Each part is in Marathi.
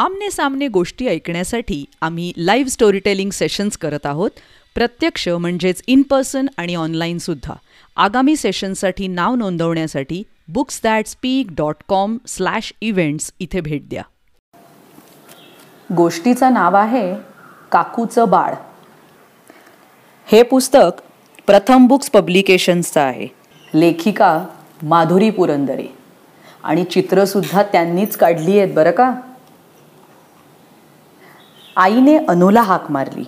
आमने सामने गोष्टी ऐकण्यासाठी आम्ही लाईव्ह स्टोरीटेलिंग सेशन्स करत आहोत. प्रत्यक्ष म्हणजेच इन पर्सन आणि ऑनलाईनसुद्धा आगामी सेशनसाठी नाव नोंदवण्यासाठी books that speak dot com slash events इथे भेट द्या. गोष्टीचं नाव आहे काकूचं बाळ. हे पुस्तक प्रथम बुक्स पब्लिकेशन्सचं आहे. लेखिका माधुरी पुरंदरे. आणि चित्रसुद्धा त्यांनीच काढली आहेत बरं का? आईने अनुला हाक मारली.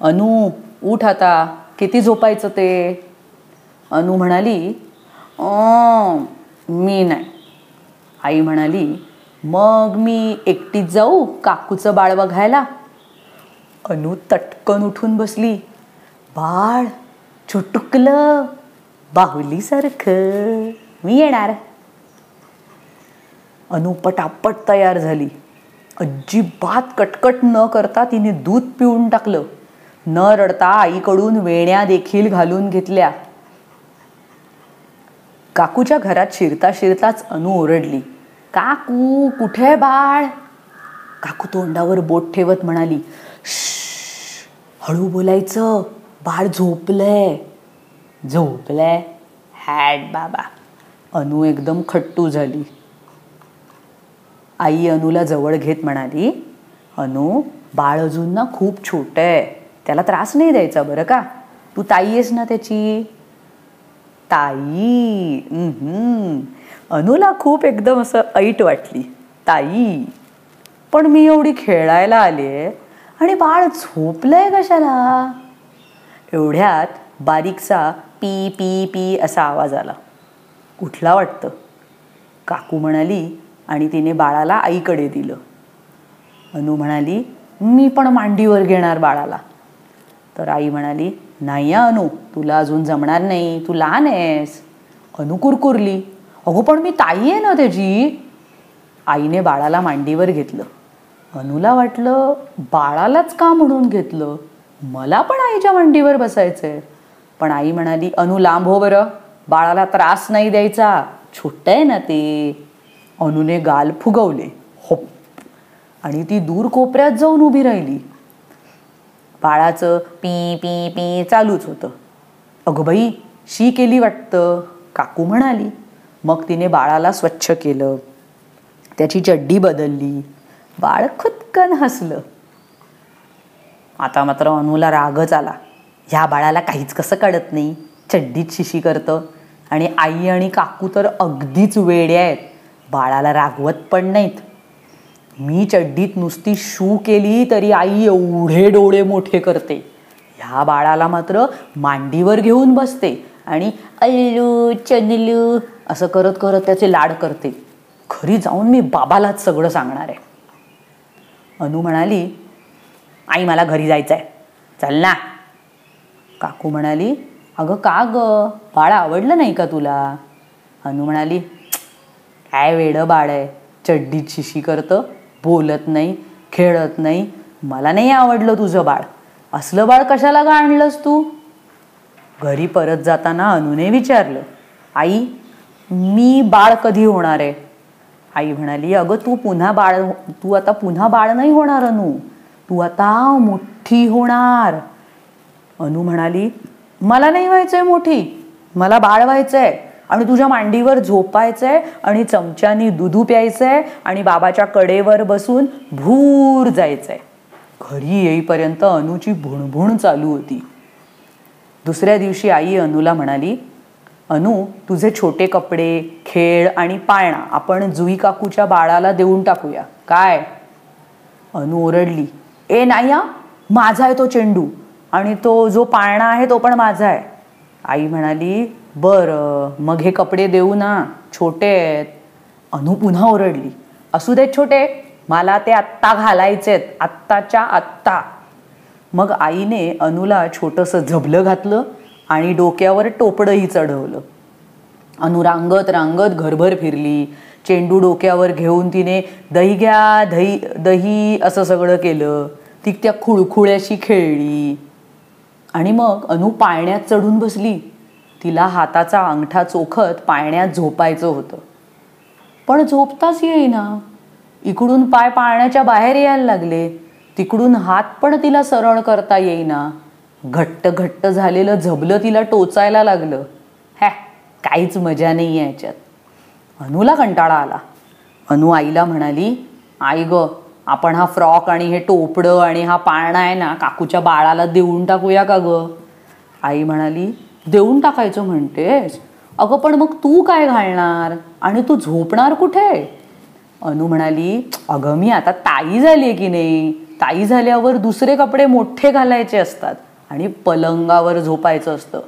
अनु उठ आता. किती झोपायचं ते? अनु म्हणाली "अं, मी नाही. आई म्हणाली मग मी एकटीच जाऊ काकूचं बाळ बघायला? अनु तटकन उठून बसली. बाळ चुटुकलं बाहुलीसारखं. मी येणार. अनु पटापट तयार झाली. अजिबात कटकट न करता तिने दूध पिऊन टाकलं. न रडता आईकडून वेण्या देखील घालून घेतल्या. काकूच्या घरात शिरता शिरताच अनु ओरडली काकू कुठे बाळ? काकू तोंडावर बोट ठेवत म्हणाली हळू बोलायचं बाळ झोपलंय. झोपलंय? हॅट बाबा. अनु एकदम खट्टू झाली. आई अनुला जवळ घेत म्हणाली अनु बाळ अजून ना खूप छोटं आहे. त्याला त्रास नाही द्यायचा बरं का? तू ताई आहेस ना त्याची? ताई अनुला खूप एकदम असं ऐट वाटली. ताई पण मी एवढी खेळायला आले आणि बाळ झोपलंय कशाला? एवढ्यात बारीकसा पी पी पी असा आवाज आला. कुठला वाटतं? काकू म्हणाली आणि तिने बाळाला आईकडे दिलं. अनु म्हणाली मी पण मांडीवर घेणार बाळाला. तर आई म्हणाली नाही अनु तुला अजून जमणार नाही तू लहान आहेस. अनु कुरकुरली अगो पण मी ताई आहे ना त्याची. आईने बाळाला मांडीवर घेतलं. अनुला वाटलं बाळालाच का म्हणून घेतलं? मला पण आईच्या मांडीवर बसायचंय. पण आई म्हणाली अनु लांब हो बरं बाळाला त्रास नाही द्यायचा. छोटं आहे ना ते. अनुने गाल फुगवले. होप. आणि ती दूर कोपऱ्यात जाऊन उभी राहिली. बाळाचं पी पी पी चालूच होतं. अगं बाई शी केली वाटतं? काकू म्हणाली. मग तिने बाळाला स्वच्छ केलं. त्याची चड्डी बदलली. बाळ खुदकन हसलं. आता मात्र अनुला रागच आला. ह्या बाळाला काहीच कसं कळत नाही. चड्डीत शिशी करतं. आणि आई आणि काकू तर अगदीच वेड्या आहेत. बाळाला रागवत पण नाहीत. मी चड्डीत नुसती शू केली तरी आई एवढे डोळे मोठे करते. ह्या बाळाला मात्र मांडीवर घेऊन बसते आणि अल्लू चनलू असं करत करत त्याचे लाड करते. घरी जाऊन मी बाबालाच सगळं सांगणार आहे. अनु म्हणाली आई मला घरी जायचं आहे चल ना. काकू म्हणाली अगं का ग? बाळ आवडलं नाही का तुला? अनु म्हणाली काय वेडं बाळ आहे. चड्डीत शिशी करतं बोलत नाही खेळत नाही. मला नाही आवडलं तुझं बाळ. असलं बाळ कशाला का आणलंस तू? घरी परत जाताना अनुने विचारलं आई मी बाळ कधी होणार आहे? आई म्हणाली अगं तू पुन्हा बाळ तू आता पुन्हा बाळ नाही होणार अनु. तू आता मोठी होणार. अनु म्हणाली मला नाही व्हायचंय मोठी. मला बाळ व्हायचंय. आणि तुझ्या मांडीवर झोपायचंय आणि चमच्यानी दुधू प्यायचंय आणि बाबाच्या कडेवर बसून भूर जायचंय. घरी येईपर्यंत अनुची भुणभुण चालू होती. दुसऱ्या दिवशी आई अनुला म्हणाली अनु तुझे छोटे कपडे खेळ आणि पाळणा आपण जुई काकूच्या बाळाला देऊन टाकूया. काय? अनु ओरडली ए नाही हा माझा आहे तो चेंडू आणि तो जो पाळणा आहे तो पण माझा आहे. आई म्हणाली बरं मग हे कपडे देऊ ना छोटे आहेत. अनु पुन्हा ओरडली असू देत छोटे मला ते आत्ता घालायचेत आत्ताच्या आत्ता. मग आईने अनुला छोटंसं झबलं घातलं आणि डोक्यावर टोपडंही चढवलं. अनु रांगत रांगत घरभर फिरली चेंडू डोक्यावर घेऊन तिने दही घ्या दही दही असं सगळं केलं ती त्या खुळखुळ्याशी खेळली. आणि मग अनु पाळण्यात चढून बसली. तिला हाताचा अंगठा चोखत पाळण्यात झोपायचं होतं. पण झोपताच येईना. इकडून पाय पाळण्याच्या बाहेर यायला लागले. तिकडून हात पण तिला सरळ करता येईना. घट्ट घट्ट झालेलं झबलं तिला टोचायला लागलं. हॅ काहीच मजा नाही आहे याच्यात. अनुला कंटाळा आला. अनु आईला म्हणाली आई ग आपण हा फ्रॉक आणि हे टोपडं आणि हा पाळणा आहे ना काकूच्या बाळाला देऊन टाकूया का गं? आई म्हणाली देऊन टाकायचं म्हणतेस? अगं पण मग तू काय घालणार? आणि तू झोपणार कुठे? अनु म्हणाली अगं मी आता ताई झाली आहे की नाही? ताई झाल्यावर दुसरे कपडे मोठे घालायचे असतात आणि पलंगावर झोपायचं असतं.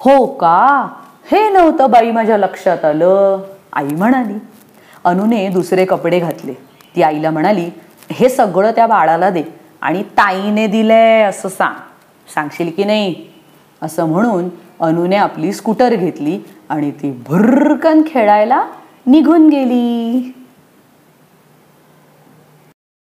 हो का? हे नव्हतं बाई माझ्या लक्षात आलं. आई म्हणाली. अनुने दुसरे कपडे घातले. ती आईला म्हणाली हे सगळं त्या बाळाला दे आणि ताईने दिलंय असं सांग. सांगशील की नाही? असं म्हणून अनुने आपली स्कूटर घेतली आणि ती भुर्रकन खेळायला निघून गेली.